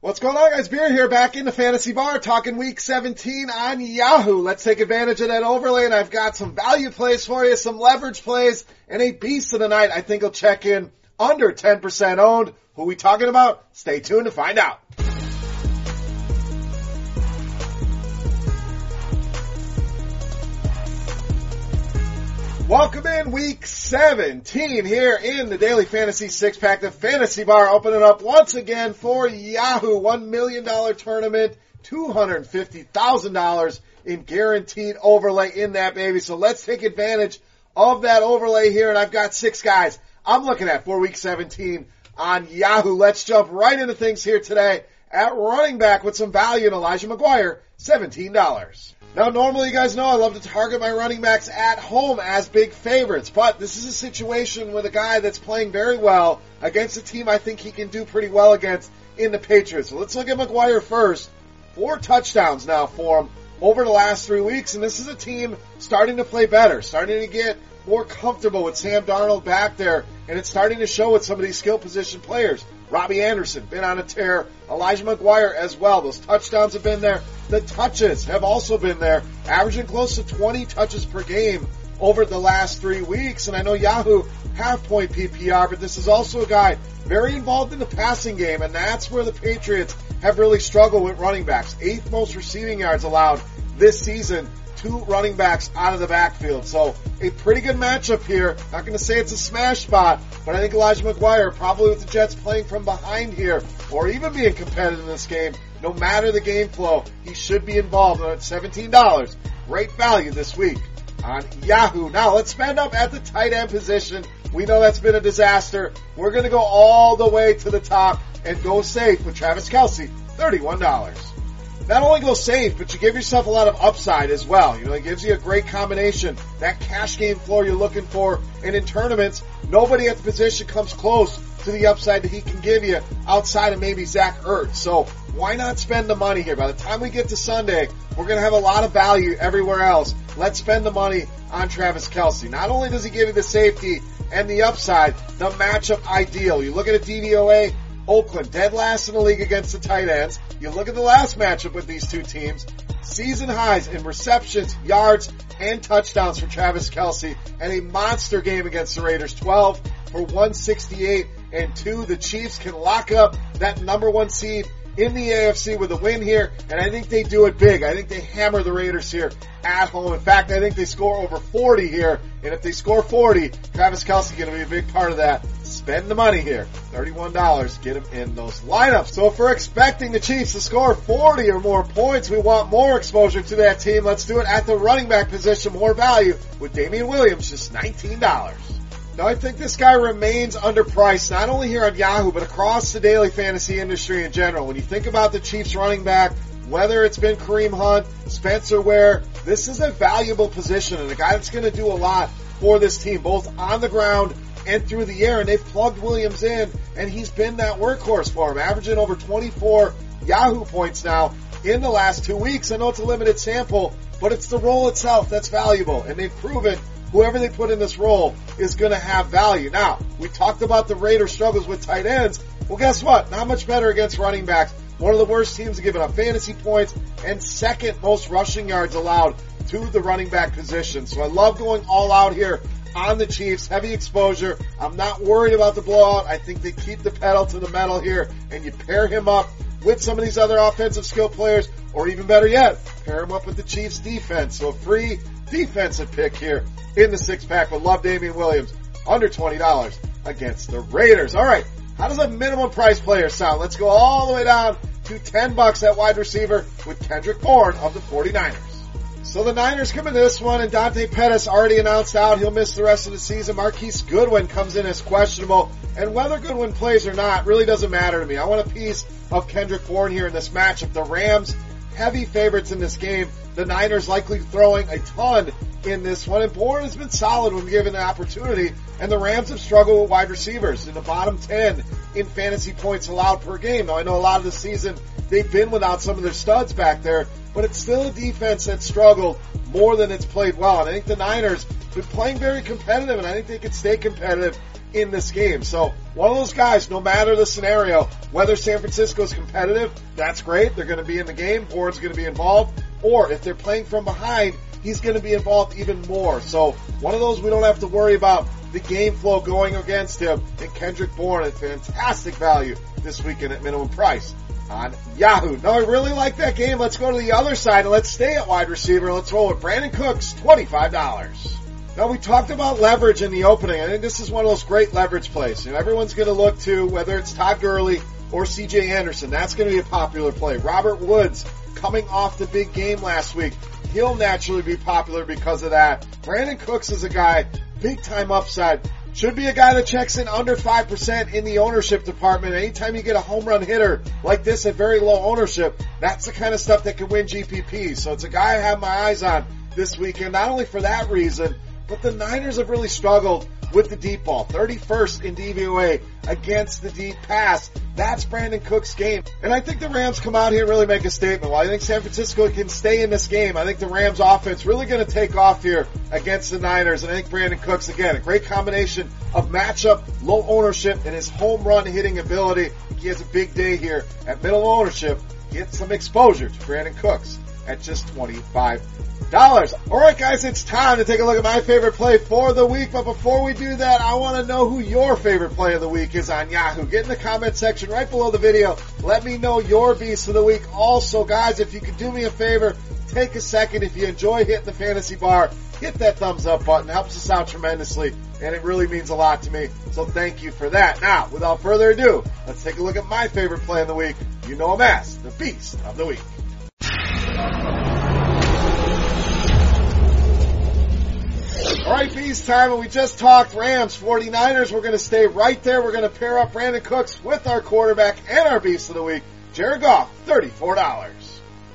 What's going on, guys? Beer here, back in the fantasy bar, talking week 17 on Yahoo. Let's take advantage of that overlay, and I've got some value plays for you, some leverage plays, and a beast of the night. I think will check in under 10% owned. Who we talking about? Stay tuned to find out. Welcome in week 17 here in the Daily Fantasy Six Pack, the Fantasy Bar opening up once again for Yahoo. $1 million tournament, $250,000 in guaranteed overlay in that baby. So let's take advantage of that overlay here. And I've got six guys I'm looking at for week 17 on Yahoo. Let's jump right into things here today at running back with some value in Elijah McGuire, $17. Now, normally you guys know I love to target my running backs at home as big favorites, but this is a situation with a guy that's playing very well against a team I think he can do pretty well against in the Patriots. So let's look at McGuire first. Four touchdowns now for him over the last three weeks, and this is a team starting to play better, starting to get more comfortable with Sam Darnold back there, and it's starting to show with some of these skill position players. Robby Anderson, been on a tear. Elijah McGuire as well. Those touchdowns have been there. The touches have also been there, averaging close to 20 touches per game over the last three weeks. And I know Yahoo half point PPR, but this is also a guy very involved in the passing game, and that's where the Patriots have really struggled with running backs. Eighth most receiving yards allowed this season two running backs out of the backfield. So a pretty good matchup here. Not going to say it's a smash spot, but I think Elijah McGuire, probably with the Jets playing from behind here, or even being competitive in this game, no matter the game flow, he should be involved at $17. Great value this week on Yahoo. Now let's spend up at the tight end position. We know that's been a disaster. We're going to go all the way to the top and go safe with Travis Kelce, $31 not only go safe, but you give yourself a lot of upside as well. You know, it gives you a great combination. That cash game floor you're looking for. And in tournaments, nobody at the position comes close to the upside that he can give you outside of maybe Zach Ertz. So why not spend the money here? By the time we get to Sunday, we're going to have a lot of value everywhere else. Let's spend the money on Travis Kelce. Not only does he give you the safety and the upside, the matchup ideal. You look at a DVOA, Oakland, dead last in the league against the tight ends. You look at the last matchup with these two teams, season highs in receptions, yards, and touchdowns for Travis Kelce, and a monster game against the Raiders, 12 for 168 and 2. The Chiefs can lock up that number one seed in the AFC with a win here, and I think they do it big. I think they hammer the Raiders here at home. In fact, I think they score over 40 here, and if they score 40, Travis Kelce going to be a big part of that. Spend the money here. $31, get him in those lineups. So if we're expecting the Chiefs to score 40 or more points, we want more exposure to that team. Let's do it at the running back position, more value with Damien Williams, just $19. Now I think this guy remains underpriced, not only here on Yahoo, but across the daily fantasy industry in general. When you think about the Chiefs running back, whether it's been Kareem Hunt, Spencer Ware, this is a valuable position and a guy that's going to do a lot for this team, both on the ground and through the air. And they've plugged Williams in and he's been that workhorse for him, averaging over 24 Yahoo points now in the last two weeks. I know it's a limited sample, but it's the role itself that's valuable. And they've proven whoever they put in this role is going to have value. Now, we talked about the Raiders struggles with tight ends. Well, guess what? Not much better against running backs. One of the worst teams giving up fantasy points and second most rushing yards allowed to the running back position. So I love going all out here on the Chiefs. Heavy exposure. I'm not worried about the blowout. I think they keep the pedal to the metal here and you pair him up with some of these other offensive skill players or even better yet, pair him up with the Chiefs defense. So a free defensive pick here in the six pack with love Damien Williams under $20 against the Raiders. All right. How does a minimum price player sound? Let's go all the way down to 10 bucks at wide receiver with Kendrick Bourne of the 49ers. So the Niners come into this one and Dante Pettis already announced out he'll miss the rest of the season. Marquise Goodwin comes in as questionable and whether Goodwin plays or not really doesn't matter to me. I want a piece of Kendrick Bourne here in this matchup. The Rams heavy favorites in this game. The Niners likely throwing a ton in this one. And Bourne has been solid when given the opportunity. And the Rams have struggled with wide receivers in the bottom 10 in fantasy points allowed per game. Now I know a lot of the season they've been without some of their studs back there, but it's still a defense that struggled more than it's played well. And I think the Niners been playing very competitive and I think they can stay competitive in this game. So one of those guys, no matter the scenario, whether San Francisco is competitive, that's great. They're going to be in the game. Bourne's going to be involved. Or if they're playing from behind, he's going to be involved even more. So one of those we don't have to worry about the game flow going against him. And Kendrick Bourne at fantastic value this weekend at minimum price on Yahoo. Now I really like that game. Let's go to the other side and let's stay at wide receiver. Let's roll with Brandin Cooks, $25. Now we talked about leverage in the opening. I think this is one of those great leverage plays. You know, everyone's going to look to whether it's Todd Gurley or CJ Anderson. That's going to be a popular play. Robert Woods coming off the big game last week. He'll naturally be popular because of that. Brandin Cooks is a guy, big time upside. Should be a guy that checks in under 5% in the ownership department. Anytime you get a home run hitter like this at very low ownership, that's the kind of stuff that can win GPP. So it's a guy I have my eyes on this weekend, not only for that reason, but the Niners have really struggled with the deep ball. 31st in DVOA against the deep pass. That's Brandin Cooks' game. And I think the Rams come out here and really make a statement. While I think San Francisco can stay in this game, I think the Rams offense really going to take off here against the Niners. And I think Brandin Cooks, again, a great combination of matchup, low ownership, and his home run hitting ability. He has a big day here at middle ownership. Get some exposure to Brandin Cooks at just 25 dollars. All right, guys, it's time to take a look at my favorite play for the week. But before we do that, I want to know who your favorite play of the week is on Yahoo. Get in the comment section right below the video. Let me know your beast of the week. Also, guys, if you could do me a favor, take a second. If you enjoy hitting the fantasy bar, hit that thumbs up button. It helps us out tremendously, and it really means a lot to me. So thank you for that. Now, without further ado, let's take a look at my favorite play of the week. You know him as the beast of the week. All right, Beast time, and we just talked Rams, 49ers. We're going to stay right there. We're going to pair up Brandin Cooks with our quarterback and our Beast of the Week, Jared Goff, $34.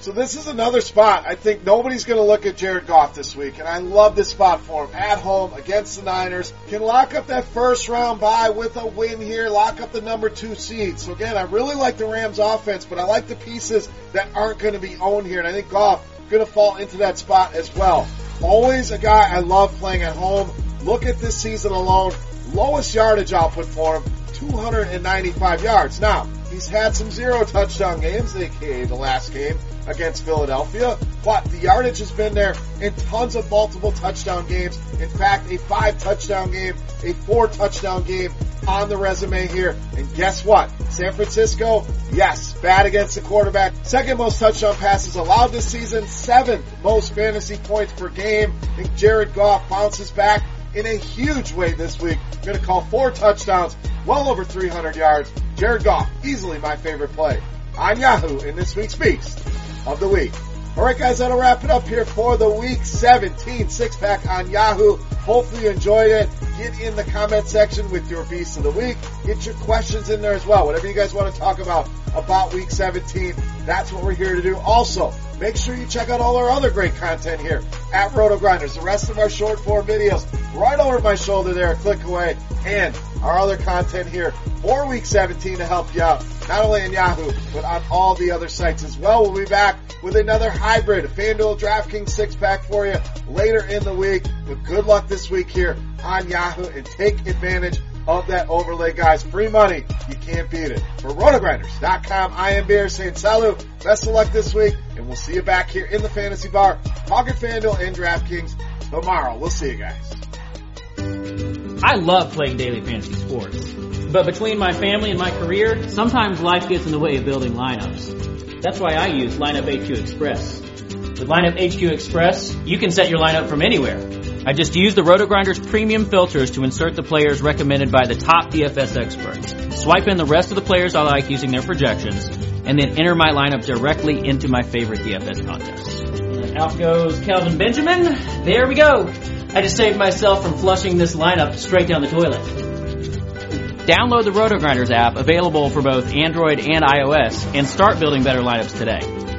So this is another spot. I think nobody's going to look at Jared Goff this week, and I love this spot for him. At home against the Niners, can lock up that first round bye with a win here, lock up the number two seed. So again, I really like the Rams offense, but I like the pieces that aren't going to be owned here, and I think Goff going to fall into that spot as well. Always a guy I love playing at home. Look at this season alone. Lowest yardage output for him, 295 yards. Now, he's had some zero touchdown games, aka the last game against Philadelphia, but the yardage has been there in tons of multiple touchdown games. In fact, a five touchdown game, a four touchdown game on the resume here. And guess what? San Francisco, yes, bad against the quarterback. Second most touchdown passes allowed this season. Seventh most fantasy points per game. Think Jared Goff bounces back in a huge way this week. Going to call four touchdowns, well over 300 yards. Jared Goff, easily my favorite play on Yahoo in this week's Beast of the Week. All right, guys, that'll wrap it up here for the week 17 six pack on Yahoo. Hopefully you enjoyed it. Get in the comment section with your beast of the week. Get your questions in there as well. Whatever you guys want to talk about about week 17, that's what we're here to do. Also, make sure you check out all our other great content here at RotoGrinders. The rest of our short form videos right over my shoulder there, click away, and our other content here for week 17 to help you out, not only on Yahoo, but on all the other sites as well. We'll be back with another hybrid FanDuel DraftKings six pack for you later in the week. But good luck this week here on Yahoo and take advantage of that overlay, guys. Free money. You can't beat it. For rotogrinders.com, I am Bear saying salut. Best of luck this week, and we'll see you back here in the fantasy bar, talking FanDuel and DraftKings tomorrow. We'll see you guys. I love playing daily fantasy sports. But between my family and my career, sometimes life gets in the way of building lineups. That's why I use Lineup HQ Express. With Lineup HQ Express, you can set your lineup from anywhere. I just use the RotoGrinders premium filters to insert the players recommended by the top DFS experts. Swipe in the rest of the players I like using their projections, and then enter my lineup directly into my favorite DFS contests. Out goes Kelvin Benjamin. There we go. I just saved myself from flushing this lineup straight down the toilet. Download the RotoGrinders app available for both Android and iOS and start building better lineups today.